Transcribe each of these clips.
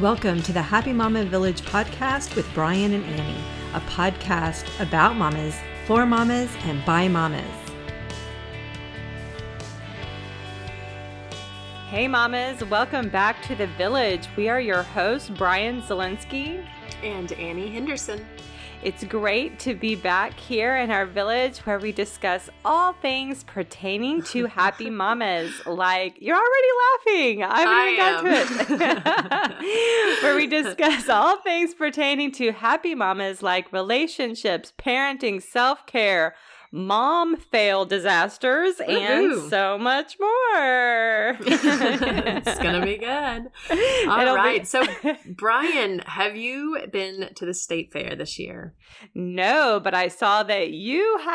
Welcome to the Happy Mama Village podcast with Bryann and Annie, a podcast about mamas, for mamas, and by mamas. Hey, mamas, welcome back to the village. We are your hosts, Bryann Zielinski and Annie Henderson. It's great to be back here in our village where we discuss all things pertaining to happy mamas. Like, you're already laughing. I haven't even got to it. where we discuss all things pertaining to happy mamas like relationships, parenting, self care mom fail disasters, Woo-hoo. and so much more. it's gonna be good. All It'll right. Be- so, Bryann, have you been to the state fair this year? No, but I saw that you have.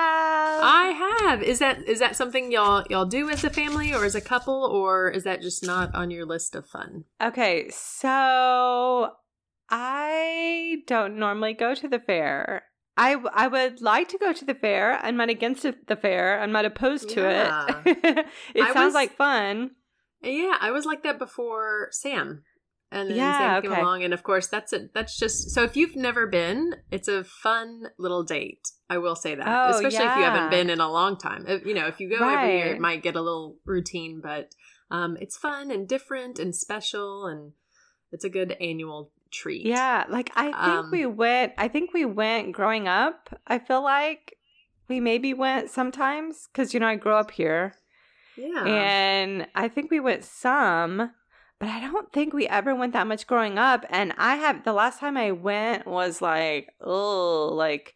I have. Is that is that something y'all y'all do as a family or as a couple, or is that just not on your list of fun? Okay, so I don't normally go to the fair. I, I would like to go to the fair. I'm not against the fair. I'm not opposed to yeah. it. it I sounds was, like fun. Yeah, I was like that before Sam. And then yeah, Sam came okay. along, and of course, that's it. That's just so. If you've never been, it's a fun little date. I will say that, oh, especially yeah. if you haven't been in a long time. If, you know, if you go right. every year, it might get a little routine, but um, it's fun and different and special, and it's a good annual treat. Yeah, like I think um, we went. I think we went growing up. I feel like we maybe went sometimes because you know I grew up here. Yeah, and I think we went some, but I don't think we ever went that much growing up. And I have the last time I went was like oh like.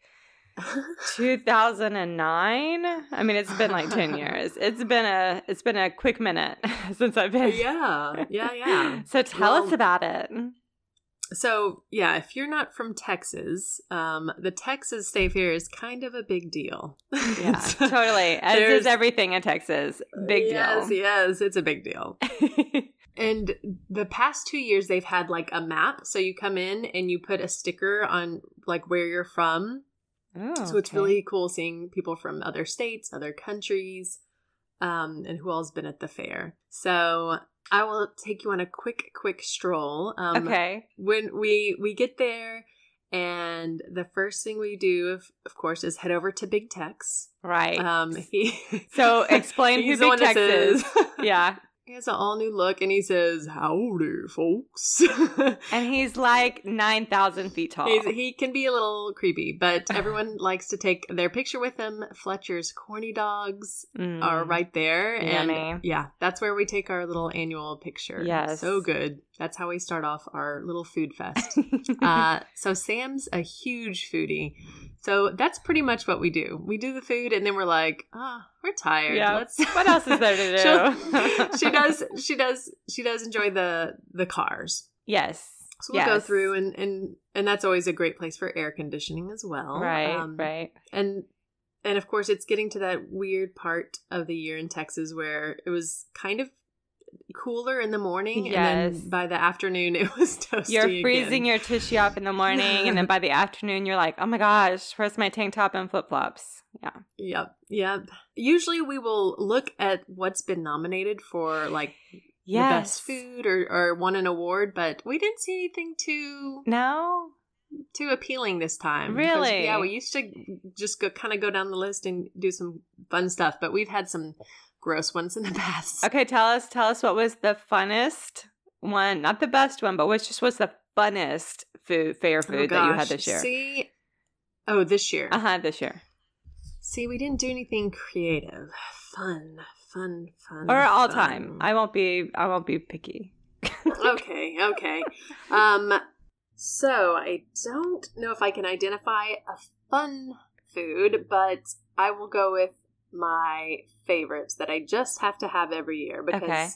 2009 i mean it's been like 10 years it's been a it's been a quick minute since i've been yeah yeah yeah so tell well, us about it so yeah, if you're not from Texas, um, the Texas State Fair is kind of a big deal. Yeah, totally. As is everything in Texas. Big yes, deal. Yes, it's a big deal. and the past two years, they've had like a map. So you come in and you put a sticker on like where you're from. Oh, so it's okay. really cool seeing people from other states, other countries, um, and who all's been at the fair. So I will take you on a quick, quick stroll. Um, okay. When we we get there, and the first thing we do, of, of course, is head over to Big Tex. Right. Um. He. So explain who Big Tex is. yeah. He has an all new look and he says, Howdy, folks. and he's like 9,000 feet tall. He's, he can be a little creepy, but everyone likes to take their picture with him. Fletcher's corny dogs mm. are right there. Yummy. And yeah, that's where we take our little annual picture. Yes. So good. That's how we start off our little food fest. uh, so Sam's a huge foodie. So that's pretty much what we do. We do the food and then we're like, ah, oh, we're tired. Yeah. Let's What else is there to do? she does she does she does enjoy the the cars. Yes. So we'll yes. go through and and and that's always a great place for air conditioning as well. Right. Um, right. And and of course it's getting to that weird part of the year in Texas where it was kind of cooler in the morning yes. and then by the afternoon it was toasty you're freezing again. your tushy up in the morning and then by the afternoon you're like oh my gosh where's my tank top and flip-flops yeah yep yep usually we will look at what's been nominated for like yes. the best food or, or won an award but we didn't see anything too no too appealing this time. Really? Yeah, we used to just go kind of go down the list and do some fun stuff, but we've had some gross ones in the past. Okay, tell us tell us what was the funnest one, not the best one, but which just was the funnest food fair oh, food oh, that you had this year. See, oh, this year. Uh huh. This year. See, we didn't do anything creative. Fun, fun, fun. Or all fun. time. I won't be. I won't be picky. okay. Okay. Um. So I don't know if I can identify a fun food, but I will go with my favorites that I just have to have every year because okay.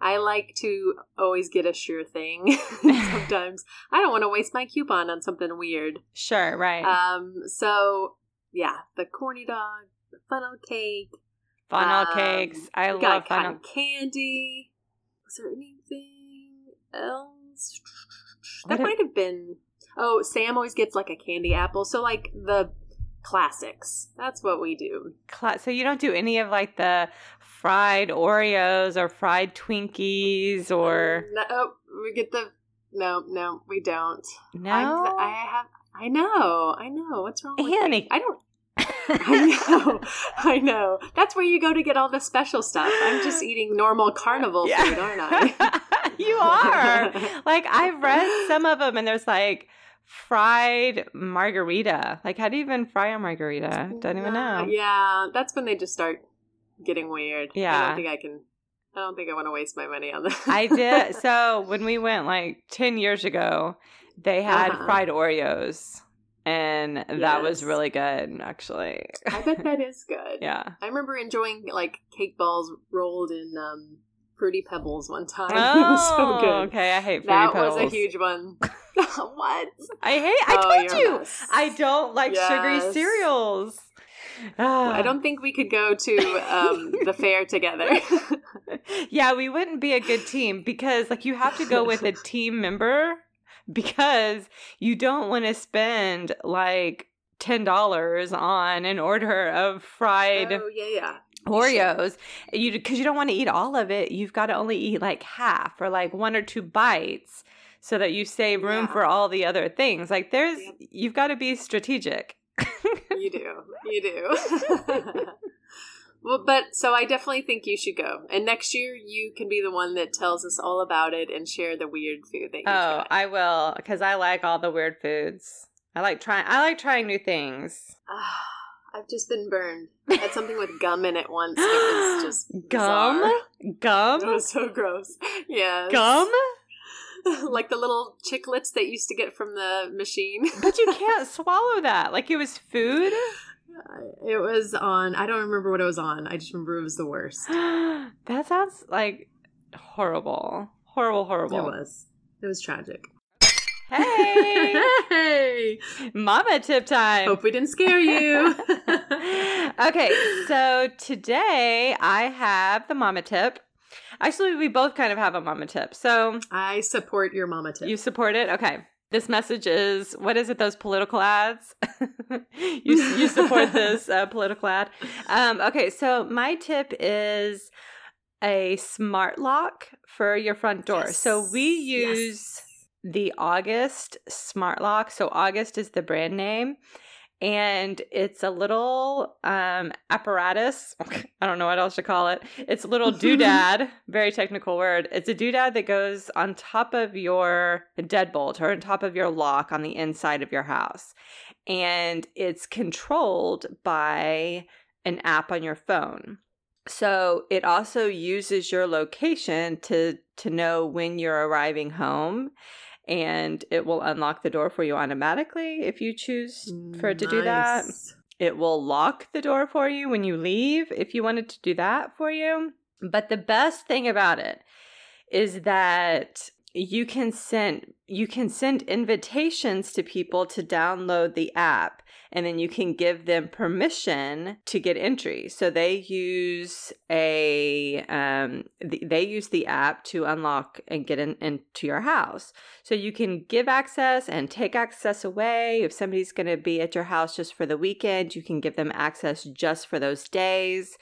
I like to always get a sure thing. Sometimes I don't want to waste my coupon on something weird. Sure, right. Um so yeah, the corny dog, the funnel cake. Funnel um, cakes. I love funnel candy. Was there anything else? That might have been Oh, Sam always gets like a candy apple. So like the classics. That's what we do. so you don't do any of like the fried Oreos or fried Twinkies or um, no, oh, we get the no, no, we don't. No, I'm, I have. I know. I know. What's wrong with Annie. I don't. I know. I know. That's where you go to get all the special stuff. I'm just eating normal carnival Yeah. food, aren't I? you are. Like I've read some of them, and there's like fried margarita. Like, how do you even fry a margarita? Don't even know. Yeah, that's when they just start getting weird. Yeah, I don't think I can. I don't think I want to waste my money on that. I did. So when we went like ten years ago, they had Uh-huh. fried Oreos, and that was really good, actually. I bet that is good. yeah. I remember enjoying like cake balls rolled in um, fruity pebbles one time. Oh, so good. okay. I hate fruity That pebbles. was a huge one. what? I hate. I Oh, told you. I don't like sugary cereals. Ah. I don't think we could go to um, the fair together. yeah, we wouldn't be a good team because like you have to go with a team member because you don't want to spend like ten dollars on an order of fried oh yeah, yeah. Oreos. You because you don't want to eat all of it. You've got to only eat like half or like one or two bites so that you save room Yeah. for all the other things. Like there's you've got to be strategic. You do. You do. well, but so I definitely think you should go. And next year you can be the one that tells us all about it and share the weird food that you Oh. I will because I like all the weird foods. I like trying. I like trying new things. Ah. I've just been burned. I had something with gum in it once. It was just Gum? bizarre. It Gum, was so gross. Yeah, gum. like the little chiclets that used to get from the machine. But you can't swallow that. Like it was food. It was on. I don't remember what it was on. I just remember it was the worst. that sounds like horrible. Horrible, horrible. It was. It was tragic. Hey, hey! mama tip time. Hope we didn't scare you. okay, so today I have the mama tip. Actually, we both kind of have a mama tip. So I support your mama tip. you support it? Okay. This message is what is it? Those political ads? you you support this uh, political ad? Um, okay, so my tip is a smart lock for your front door. So we Yes. The August smart lock. So August is the brand name. And it's a little um, apparatus. I don't know what else to call it. It's a little doodad, very technical word. It's a doodad that goes on top of your deadbolt or on top of your lock on the inside of your house. And it's controlled by an app on your phone. So it also uses your location to to know when you're arriving home and it will unlock the door for you automatically if you choose for it to do that. It will lock the door for you when you leave if you wanted to do that for you. But the best thing about it is that you can send you can send invitations to people to download the app and then you can give them permission to get entry. So they use a um, th- they use the app to unlock and get in, into your house. So you can give access and take access away. If somebody's going to be at your house just for the weekend you can give them access just for those days.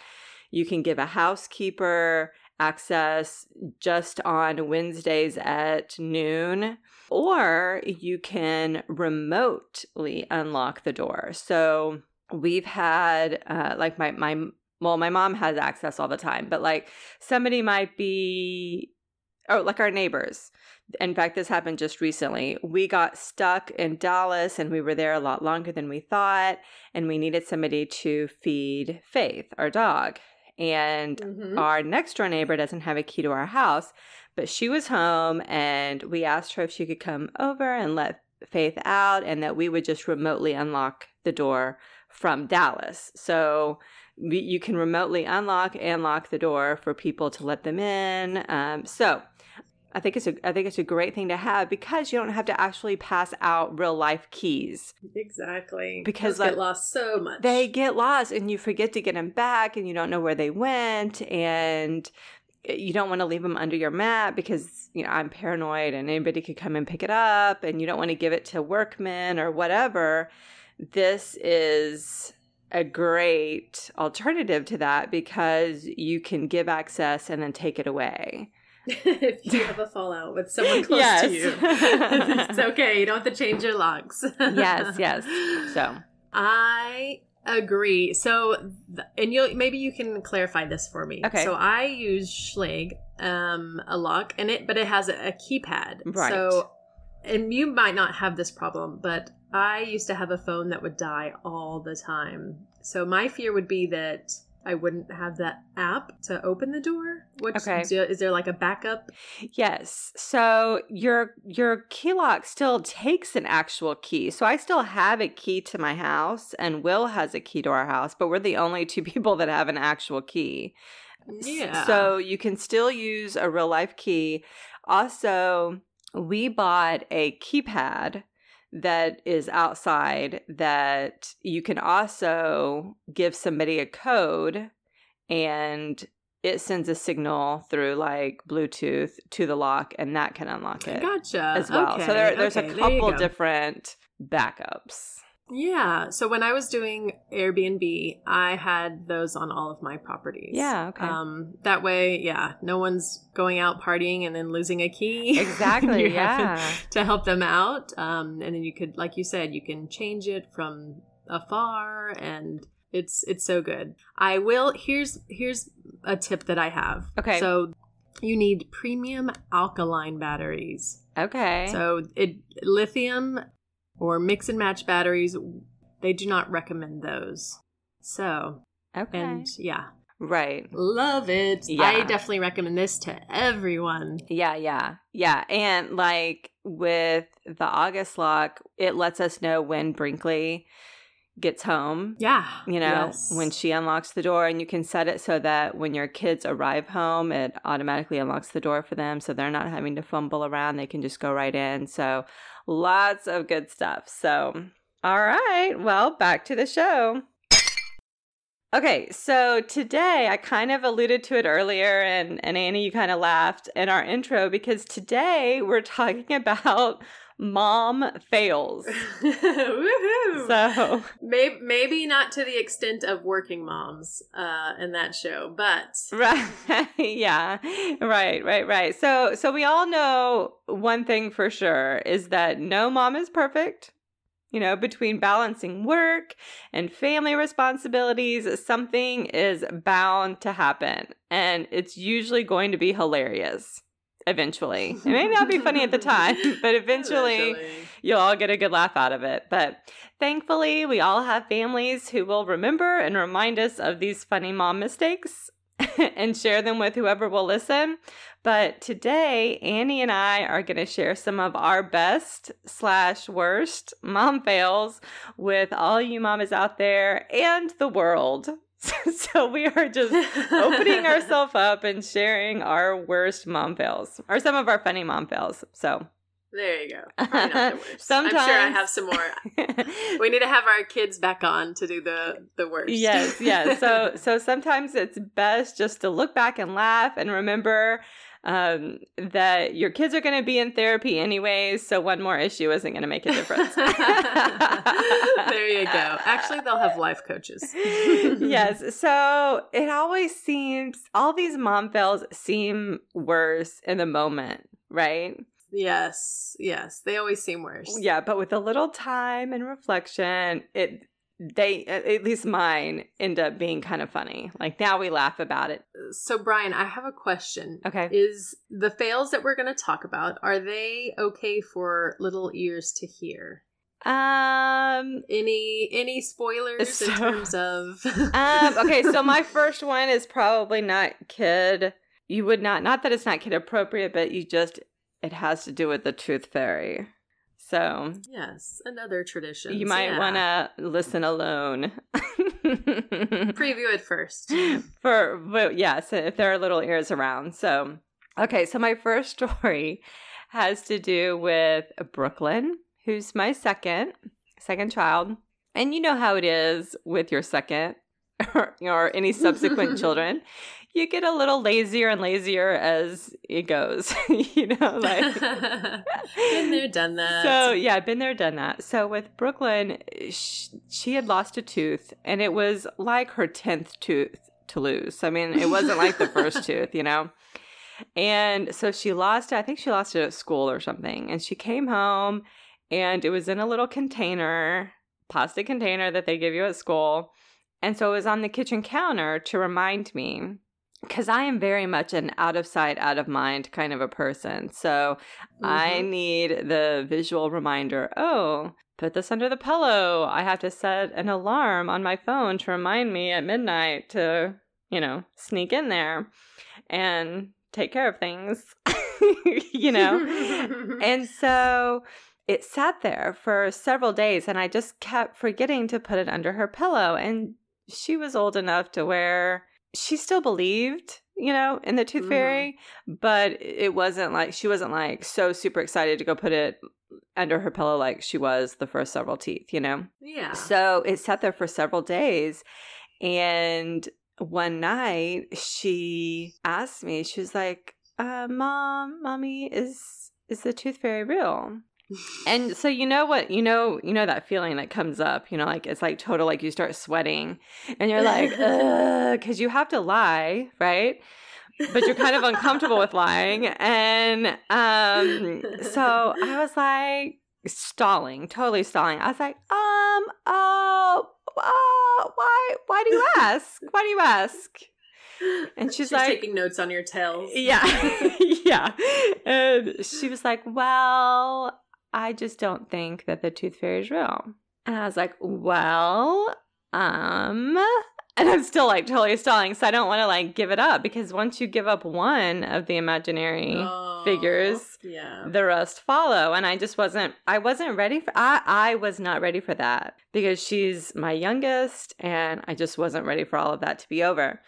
You can give a housekeeper access just on Wednesdays at noon, or you can remotely unlock the door. So we've had, uh, like, my, my, well, my mom has access all the time, but like somebody might be, oh, like our neighbors. In fact, this happened just recently. We got stuck in Dallas and we were there a lot longer than we thought, and we needed somebody to feed Faith, our dog. And Mhm. our next door neighbor doesn't have a key to our house, but she was home and we asked her if she could come over and let Faith out and that we would just remotely unlock the door from Dallas. So we, you can remotely unlock and lock the door for people to let them in. Um, so I think it's a I think it's a great thing to have because you don't have to actually pass out real life keys. Exactly. Because, Those like, get lost so much. They get lost and you forget to get them back and you don't know where they went and you don't want to leave them under your mat because you know I'm paranoid and anybody could come and pick it up and you don't want to give it to workmen or whatever. This is a great alternative to that because you can give access and then take it away. if you have a fallout with someone close yes. to you, it's okay. You don't have to change your locks. yes, yes. So I agree. So, and you maybe you can clarify this for me. Okay. So I use Schlage, um, a lock, and it, but it has a, a keypad. Right. So, and you might not have this problem, but I used to have a phone that would die all the time. So my fear would be that I wouldn't have that app to open the door. What okay. is there like a backup? Yes. So your your key lock still takes an actual key. So I still have a key to my house and Will has a key to our house, but we're the only two people that have an actual key. Yeah. So you can still use a real life key. Also, we bought a keypad that is outside that you can also give somebody a code and it sends a signal through like Bluetooth to the lock and that can unlock it. Gotcha. As well. Okay. So there, there's okay. a couple different backups. Yeah. So when I was doing Airbnb, I had those on all of my properties. Yeah. Okay. Um, that way, yeah, no one's going out partying and then losing a key. Exactly. yeah. To help them out. Um, and then you could, like you said, you can change it from afar and it's it's so good. I will here's here's a tip that I have. Okay. So you need premium alkaline batteries. Okay. So it lithium or mix and match batteries, they do not recommend those. So, okay. And yeah. Right. Love it. Yeah. I definitely recommend this to everyone. Yeah, yeah. Yeah. And like with the August lock, it lets us know when Brinkley gets home. Yeah. You know, yes. when she unlocks the door, and you can set it so that when your kids arrive home, it automatically unlocks the door for them. So they're not having to fumble around. They can just go right in. So lots of good stuff. So, all right. Well, back to the show. Okay, so today I kind of alluded to it earlier, and, and Annie, you kind of laughed in our intro because today we're talking about mom fails. Woohoo! So maybe, maybe not to the extent of working moms uh, in that show, but right, yeah, right, right, right. So so we all know one thing for sure is that no mom is perfect. You know, between balancing work and family responsibilities, something is bound to happen. And it's usually going to be hilarious eventually. It may not be funny at the time, but eventually, eventually, you'll all get a good laugh out of it. But thankfully, we all have families who will remember and remind us of these funny mom mistakes and share them with whoever will listen. But today, Annie and I are going to share some of our best slash worst mom fails with all you mamas out there and the world. so we are just opening ourselves up and sharing our worst mom fails or some of our funny mom fails. So there you go. The Sometimes I'm sure I have some more. we need to have our kids back on to do the the worst. Yes, yes. So so sometimes it's best just to look back and laugh and remember um, that your kids are going to be in therapy anyways, so one more issue isn't going to make a difference. there you go. Actually, they'll have life coaches. yes. So it always seems, all these mom fails seem worse in the moment, right? Yes, yes, they always seem worse. Yeah, but with a little time and reflection, it they at least mine end up being kind of funny. Like now we laugh about it. So Bryann, I have a question. Okay. Is the fails that we're going to talk about are they okay for little ears to hear? Um any any spoilers so, in terms of Um okay, so my first one is probably not kid. You would not not that it's not kid appropriate, but you just it has to do with the tooth fairy. So, yes, another tradition. You might yeah. want to listen alone. Preview it first. For but yes, if there are little ears around. So, okay, so my first story has to do with Brooklyn, who's my second second child. And you know how it is with your second or, or any subsequent children you get a little lazier and lazier as it goes. you know, like been there, done that. So yeah, I've been there, done that. So with Brooklyn, she, she had lost a tooth, and it was like her tenth tooth to lose. I mean, it wasn't like the first tooth, you know. And so she lost it. I think she lost it at school or something. And she came home and it was in a little container, plastic container that they give you at school. And so it was on the kitchen counter to remind me because I am very much an out of sight, out of mind kind of a person. So mm-hmm. I need the visual reminder oh, put this under the pillow. I have to set an alarm on my phone to remind me at midnight to, you know, sneak in there and take care of things, you know? and so it sat there for several days and I just kept forgetting to put it under her pillow. And she was old enough to where she still believed you know, in the Tooth mm-hmm. Fairy, but it wasn't like she wasn't like so super excited to go put it under her pillow like she was the first several teeth, you know? Yeah. So it sat there for several days. And one night she asked me, she was like, uh, Mom, Mommy, is is the Tooth Fairy real? And so you know what you know you know that feeling that comes up you know like it's like total like you start sweating and you're like because you have to lie right but you're kind of uncomfortable with lying and um so i was like stalling totally stalling i was like um oh, oh why why do you ask why do you ask and she's, she's like taking notes on your tails. Yeah. yeah. And she was like, Well, I just don't think that the tooth fairy is real. And I was like, well, um, and I'm still like totally stalling. So I don't want to like give it up because once you give up one of the imaginary oh, figures, yeah. the rest follow. And I just wasn't, I wasn't ready for, I, I was not ready for that because she's my youngest and I just wasn't ready for all of that to be over.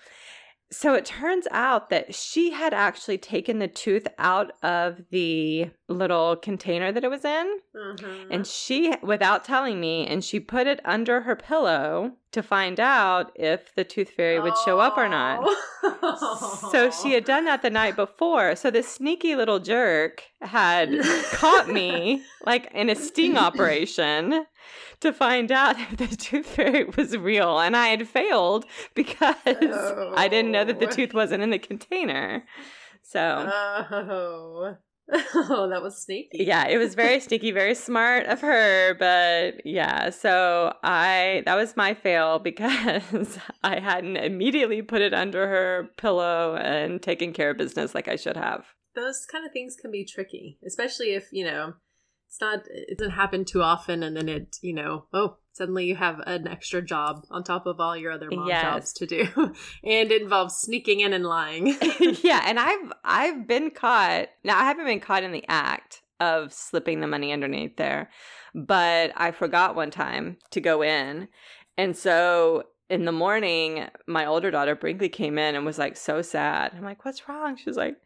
So it turns out that she had actually taken the tooth out of the little container that it was in. Mm-hmm. And she, without telling me, and she put it under her pillow to find out if the tooth fairy would show up or not. so she had done that the night before. So this sneaky little jerk had caught me like in a sting operation to find out if the tooth fairy was real. And I had failed because oh. I didn't know that the oh. tooth wasn't in the container. So. Oh. Oh, that was sneaky. Yeah, it was very sneaky, very smart of her. But yeah, so I, that was my fail because I hadn't immediately put it under her pillow and taken care of business like I should have. Those kind of things can be tricky, especially if, you know, it's not it doesn't happen too often and then it you know oh suddenly you have an extra job on top of all your other mom yes. jobs to do and it involves sneaking in and lying yeah and i've i've been caught now i haven't been caught in the act of slipping the money underneath there but i forgot one time to go in and so in the morning, my older daughter Brinkley came in and was like so sad. I'm like, "What's wrong?" She's like,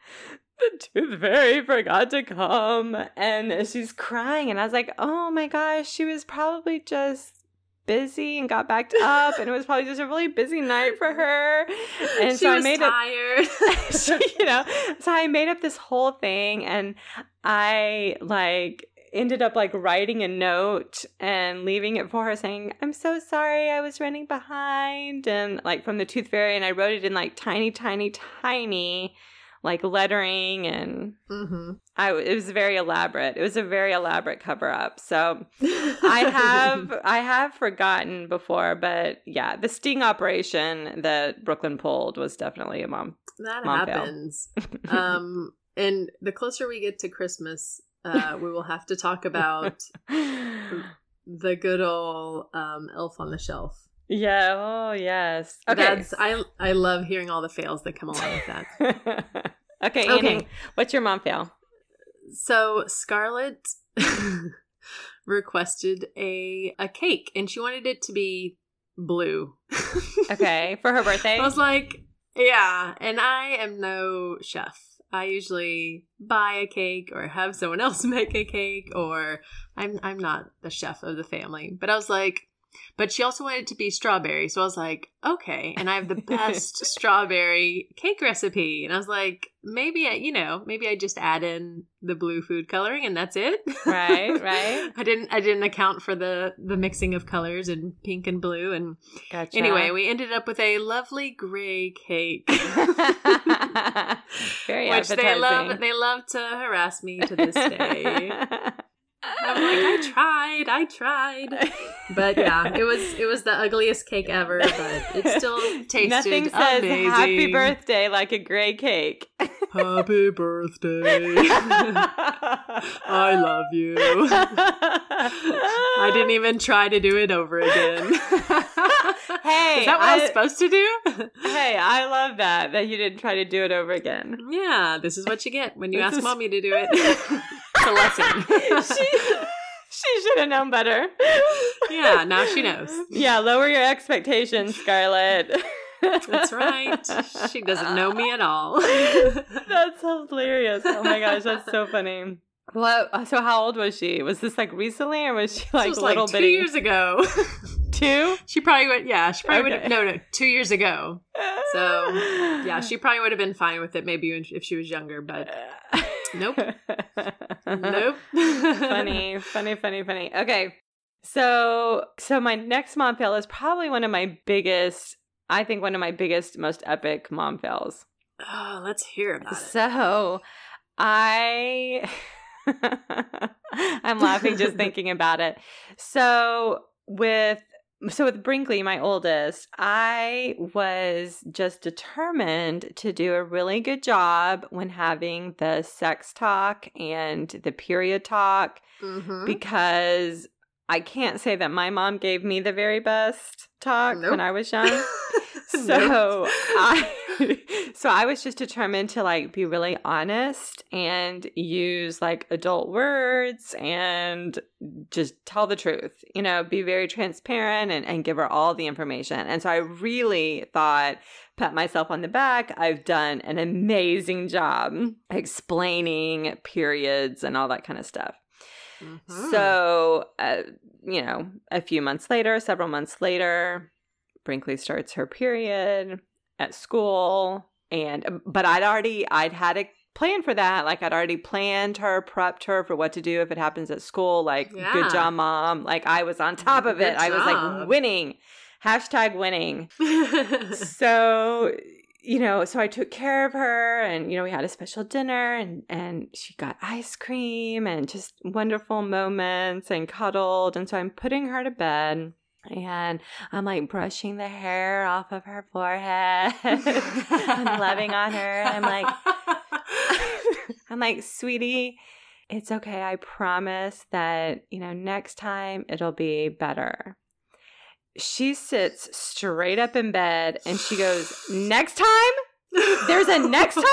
the tooth fairy forgot to come and she's crying and i was like oh my gosh she was probably just busy and got backed up and it was probably just a really busy night for her. And she so i made tired. She, you know so i made up this whole thing and i like ended up like writing a note and leaving it for her saying i'm so sorry i was running behind and like from the tooth fairy and i wrote it in like tiny tiny tiny like lettering and mm-hmm. I it was very elaborate. It was a very elaborate cover up. So I have I have forgotten before, but yeah, the sting operation that Brooklyn pulled was definitely a mom. That mom happens. um, and the closer we get to Christmas, uh, we will have to talk about the good old um, Elf on the Shelf. Yeah. Oh, yes. Okay. That's I. I love hearing all the fails that come along with that. okay. Okay. Annie, what's your mom fail? So Scarlett requested a a cake, and she wanted it to be blue. okay, for her birthday. I was like, yeah, and I am no chef. I usually buy a cake or have someone else make a cake, or I'm I'm not the chef of the family. But I was like, But she also wanted it to be strawberry. So I was like, okay. And I have the best strawberry cake recipe. And I was like, maybe I, you know, maybe I just add in the blue food coloring and that's it. Right, right. I didn't I didn't account for the the mixing of colors and pink and blue and Gotcha. anyway, we ended up with a lovely gray cake. Very which they love they love to harass me to this day. I'm like, I tried, I tried. But yeah, it was it was the ugliest cake ever, but it still tasted Nothing says amazing. happy birthday like a gray cake. Happy birthday. I love you. I didn't even try to do it over again. Hey, Is that what I, I- was supposed to do? Hey, I love that that you didn't try to do it over again. yeah, this is what you get when you This ask is- mommy to do it. It's a lesson. she she should have known better. yeah, now she knows. Yeah, lower your expectations, Scarlett. That's right. She doesn't know me at all. That's hilarious. Oh my gosh, that's so funny. What? So how old was she? Was this like recently, or was she This like was little like two bitty? years ago. Two. she probably would. Yeah, she probably Okay. would. No, no, two years ago. So, Yeah, she probably would have been fine with it. Maybe if she was younger, but Nope. nope. funny, funny, funny, funny. Okay. So, so my next mom fail is probably one of my biggest, I think one of my biggest, most epic mom fails. Oh, let's hear about it. So, I, I'm laughing just thinking about it. So, with so with Brinkley, my oldest, I was just determined to do a really good job when having the sex talk and the period talk Mhm. because I can't say that my mom gave me the very best talk Nope. when I was young. So I so I was just determined to like be really honest and use like adult words and just tell the truth. You know, be very transparent and, and give her all the information. And so I really thought pat myself on the back. I've done an amazing job explaining periods and all that kind of stuff. Mhm. So, uh, you know, a few months later, several months later, Brinkley starts her period at school, and um, but I'd already I'd had a plan for that. Like I'd already planned her, prepped her for what to do if it happens at school. Like, Yeah. good job, mom. Like I was on top of it. Good I was like winning. Hashtag winning so you know so i took care of her and you know we had a special dinner and and she got ice cream and just wonderful moments and cuddled and so i'm putting her to bed and i'm like brushing the hair off of her forehead i'm loving on her i'm like i'm like sweetie it's okay i promise that you know next time it'll be better she sits straight up in bed and she goes, Next time? There's a next time?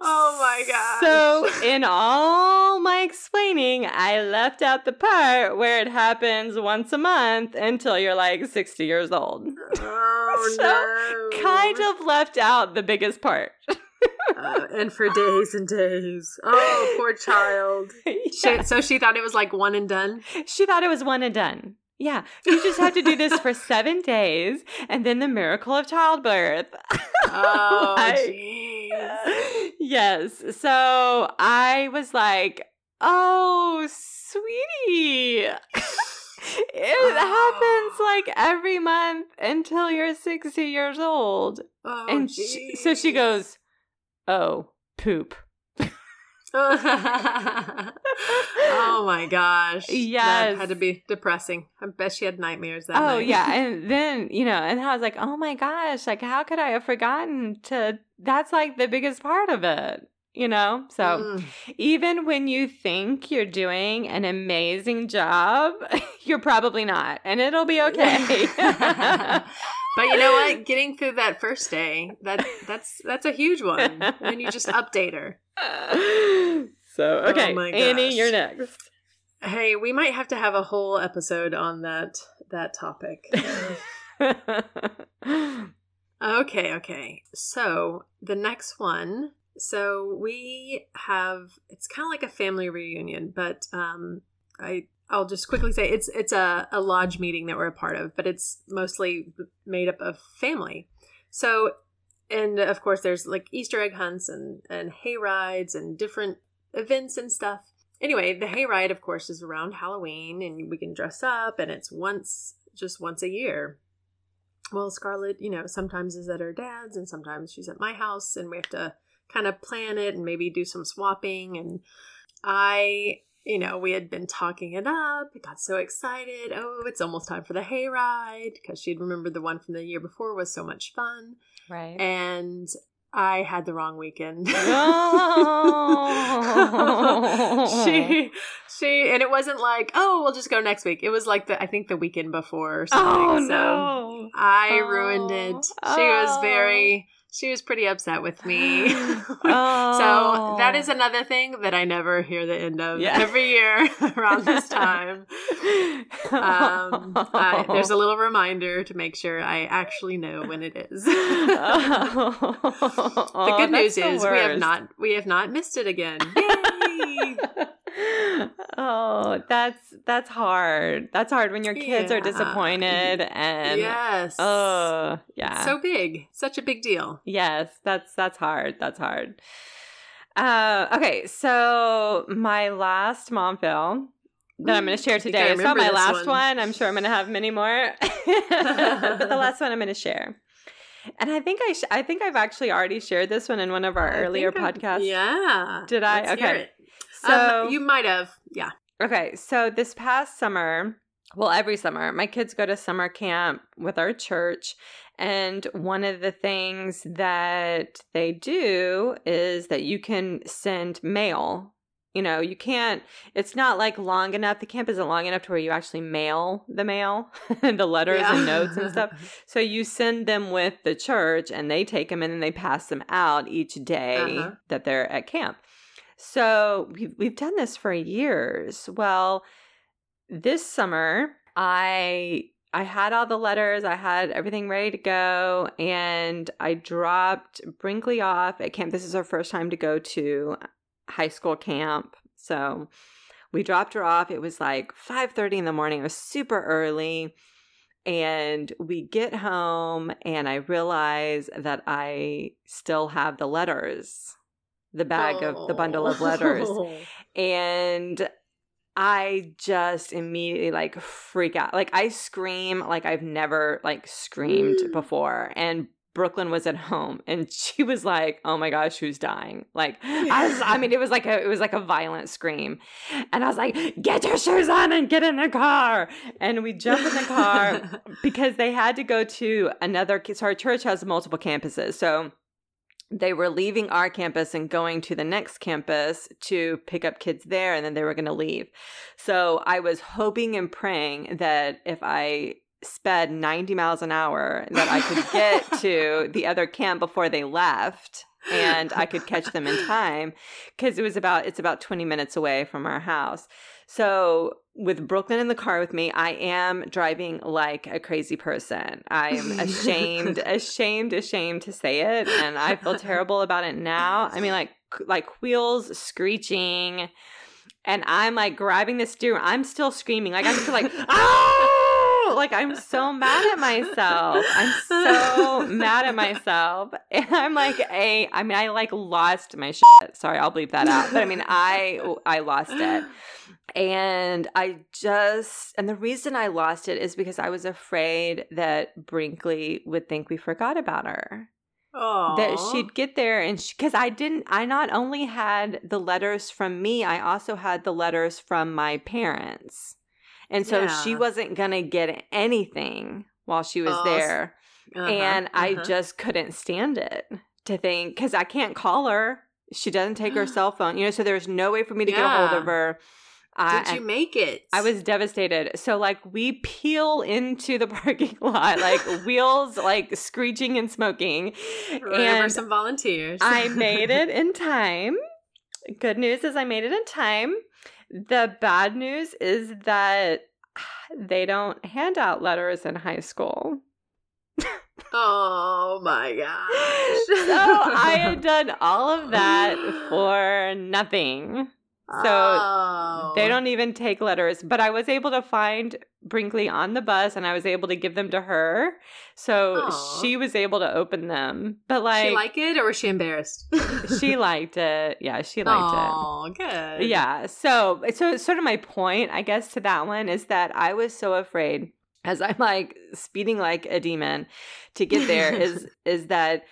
Oh my god. So, in all my explaining, I left out the part where it happens once a month until you're like 60 years old. oh So, no. Kind of left out the biggest part. Uh, and for days and days. Oh, poor child. Yeah. She, so she thought it was like one and done. She thought it was one and done. Yeah, you just have to do this for seven days and then the miracle of childbirth. Oh, Like- yes. So I was like, oh, sweetie. it happens like every month until you're 60 years old. Oh, and she, so she goes, oh, poop. oh my gosh. Yes. That had to be depressing. I bet she had nightmares that oh, night. yeah. And then, you know, and I was like, oh my gosh, like, how could I have forgotten to? That's like the biggest part of it. You know, so Mm. even when you think you're doing an amazing job, you're probably not, and it'll be okay. but you know what? Getting through that first day, that that's that's a huge one. then you just update her. so, okay, Oh Annie, you're next. Hey, we might have to have a whole episode on that that topic. okay, okay. So the next one. So we have it's kind of like a family reunion, but um I I'll just quickly say it's it's a, a lodge meeting that we're a part of, but it's mostly made up of family. So, and of course, there's like Easter egg hunts and and hay rides and different events and stuff. Anyway, the hay ride, of course, is around Halloween, and we can dress up, and it's once just once a year. Well, Scarlett, you know, sometimes is at her dad's, and sometimes she's at my house, and we have to kind of plan it and maybe do some swapping. And I you know, we had been talking it up. I got so excited. Oh, it's almost time for the hay ride because she'd remembered the one from the year before was so much fun. Right. And I had the wrong weekend. Oh. she she and it wasn't like, oh, we'll just go next week. It was like the I think the weekend before or something. oh so no! I ruined it. Oh. She was very she was pretty upset with me. Oh. So that is another thing that I never hear the end of Yeah. every year around this time. Um, I, there's a little reminder to make sure I actually know when it is. the Oh, good that's news the is we have not we have not missed it again. Yay! Oh, that's that's hard. That's hard when your kids are disappointed and yes. oh yeah. So big, such a big deal. yes, that's that's hard. That's hard. Uh, okay, so my last mom film that I'm going to share think I today. It's not my last one. one. I'm sure I'm going to have many more, but the last one I'm going to share. And I think I sh- I think I've actually already shared this one in one of our I earlier think I- podcasts. Yeah. Did I? Okay. So um, you might have. Yeah. Okay, so this past summer, well, every summer, my kids go to summer camp with our church. And one of the things that they do is that you can send mail. You know, you can't, it's not like long enough. The camp isn't long enough to where you actually mail the mail, and the letters Yeah. and notes and stuff. So you send them with the church and they take them and then they pass them out each day Uh-huh. that they're at camp. So we've, we've done this for years. Well, this summer, I I had all the letters, I had everything ready to go, and I dropped Brinkley off at camp. This is her first time to go to high school camp. So we dropped her off. It was like 5:30 in the morning. It was super early. And we get home and I realize that I still have the letters. The bag of the bundle of letters Oh. and I just immediately like freak out. Like I scream like I've never like screamed mm. before. And Brooklyn was at home and she was like, "Oh my gosh, who's dying?" Like I was I mean it was like a it was like a violent scream. And I was like, "Get your shoes on and get in the car." And we jump in the car because they had to go to another so our church has multiple campuses. So they were leaving our campus and going to the next campus to pick up kids there and then they were going to leave. So I was hoping and praying that if I sped 90 miles an hour that I could get to the other camp before they left and I could catch them in time cuz it was about it's about 20 minutes away from our house. So with Brooklyn in the car with me, I am driving like a crazy person. I am ashamed, ashamed, ashamed to say it, and I feel terrible about it now. I mean, like like wheels screeching, and I'm like grabbing the steering. I'm still screaming, like I'm still like oh, like I'm so mad at myself. I'm so mad at myself, and I'm like a. I mean, I like lost my shit. Sorry, I'll bleep that out. But I mean, I I lost it. And I just, and the reason I lost it is because I was afraid that Brinkley would think we forgot about her. Aw. That she'd get there and because I didn't, I not only had the letters from me, I also had the letters from my parents. And so she wasn't going to get anything while she was Oh, there. Uh-huh, And I uh-huh. just couldn't stand it to think, because I can't call her. She doesn't take her cell phone, you know, so there's no way for me to get a hold of her. I- Did you make it? I was devastated. So like we peel into the parking lot, like wheels like screeching and smoking. Remember and some volunteers. I made it in time. Good news is I made it in time. The bad news is that they don't hand out letters in high school. Oh my gosh. so I had done all of that for nothing. So oh. they don't even take letters. But I was able to find Brinkley on the bus and I was able to give them to her. So Aww. she was able to open them. But like She like it or was she embarrassed? she liked it. Yeah, she liked Aww, it. Oh, good. Yeah. So so sort of my point, I guess, to that one is that I was so afraid as I'm like speeding like a demon to get there is is that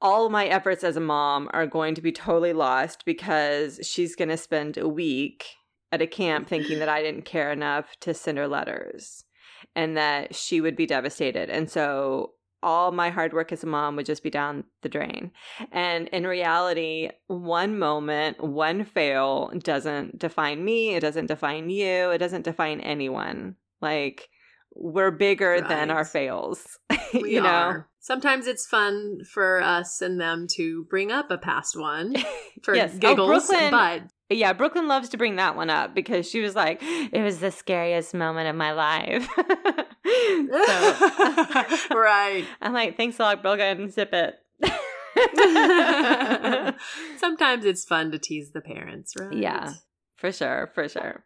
all my efforts as a mom are going to be totally lost because she's going to spend a week at a camp thinking that I didn't care enough to send her letters and that she would be devastated. And so all my hard work as a mom would just be down the drain. And in reality, one moment, one fail doesn't define me, it doesn't define you, it doesn't define anyone. Like we're bigger right. than our fails. You know? Are. Sometimes it's fun for us and them to bring up a past one for yes. Oh, giggles, oh, Brooklyn, but yeah, Brooklyn loves to bring that one up because she was like, "It was the scariest moment of my life." so, right. I'm like, "Thanks a lot, Brooklyn. Zip it." Sometimes it's fun to tease the parents, right? Yeah, for sure, for sure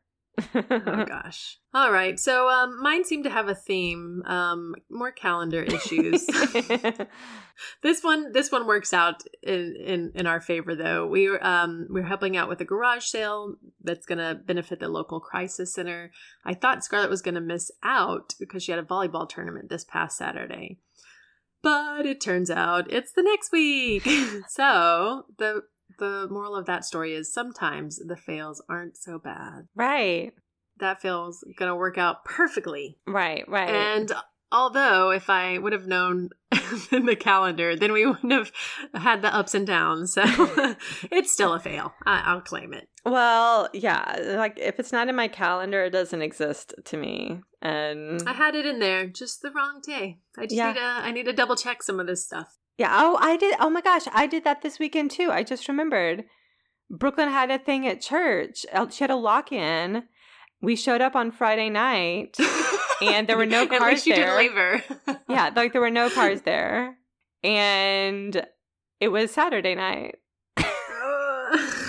oh gosh. All right. So um, mine seem to have a theme, um, more calendar issues. this one, this one works out in, in, in our favor though. We um, we're helping out with a garage sale that's going to benefit the local crisis center. I thought Scarlett was going to miss out because she had a volleyball tournament this past Saturday. But it turns out it's the next week. so the the moral of that story is sometimes the fails aren't so bad. Right. That fail's going to work out perfectly. Right, right. And although if I would have known in the calendar, then we wouldn't have had the ups and downs. So it's still a fail. I- will claim it. Well, yeah. Like if it's not in my calendar, it doesn't exist to me. And I had it in there, just the wrong day. I just yeah. need to I need to double check some of this stuff. Yeah. Oh, I did. Oh my gosh, I did that this weekend too. I just remembered. Brooklyn had a thing at church. Uh, she had a lock in. We showed up on Friday night, and there were no cars at least you there. Didn't leave her. yeah, like there were no cars there, and it was Saturday night.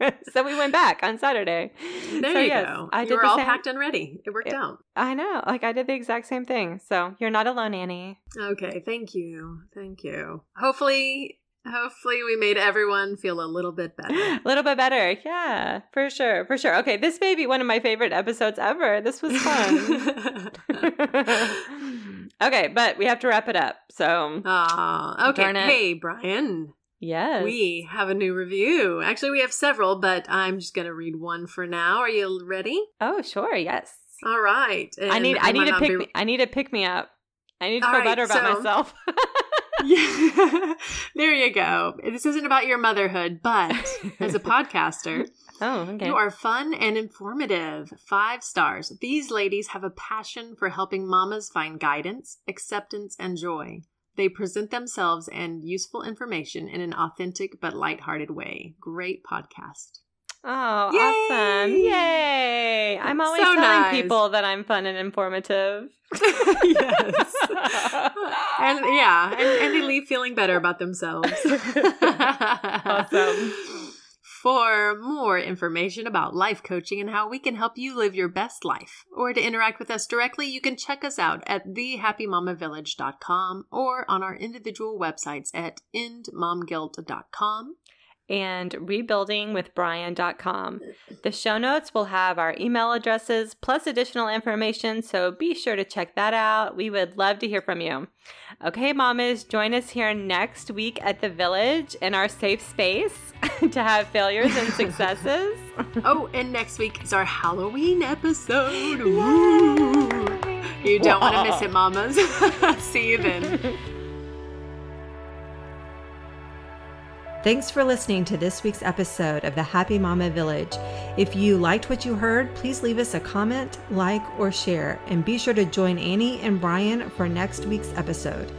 so we went back on Saturday. There so, you yes, go. I you did were all same. packed and ready. It worked it, out. I know. Like I did the exact same thing. So you're not alone, Annie. Okay. Thank you. Thank you. Hopefully, hopefully we made everyone feel a little bit better. a little bit better. Yeah, for sure. For sure. Okay. This may be one of my favorite episodes ever. This was fun. okay, but we have to wrap it up. So. Ah. Okay. Hey, Bryann. Yes. We have a new review. Actually, we have several, but I'm just going to read one for now. Are you ready? Oh, sure. Yes. All right. And I need I, need to pick be... me, I need to pick me up. I need to All feel right, better about so... myself. yeah. there you go. This isn't about your motherhood, but as a podcaster, oh, okay. you are fun and informative. Five stars. These ladies have a passion for helping mamas find guidance, acceptance, and joy. They present themselves and useful information in an authentic but lighthearted way. Great podcast. Oh, Yay! awesome. Yay. I'm always so telling nice. people that I'm fun and informative. yes. and yeah, and, and they leave feeling better about themselves. awesome. For more information about life coaching and how we can help you live your best life, or to interact with us directly, you can check us out at thehappymamavillage.com or on our individual websites at endmomguilt.com and rebuildingwithbryann.com. The show notes will have our email addresses plus additional information, so be sure to check that out. We would love to hear from you. Okay, mamas, join us here next week at the village in our safe space to have failures and successes. oh, and next week is our Halloween episode. You don't want to miss it, mamas. See you then. Thanks for listening to this week's episode of the Happy Mama Village. If you liked what you heard, please leave us a comment, like, or share, and be sure to join Annie and Bryann for next week's episode.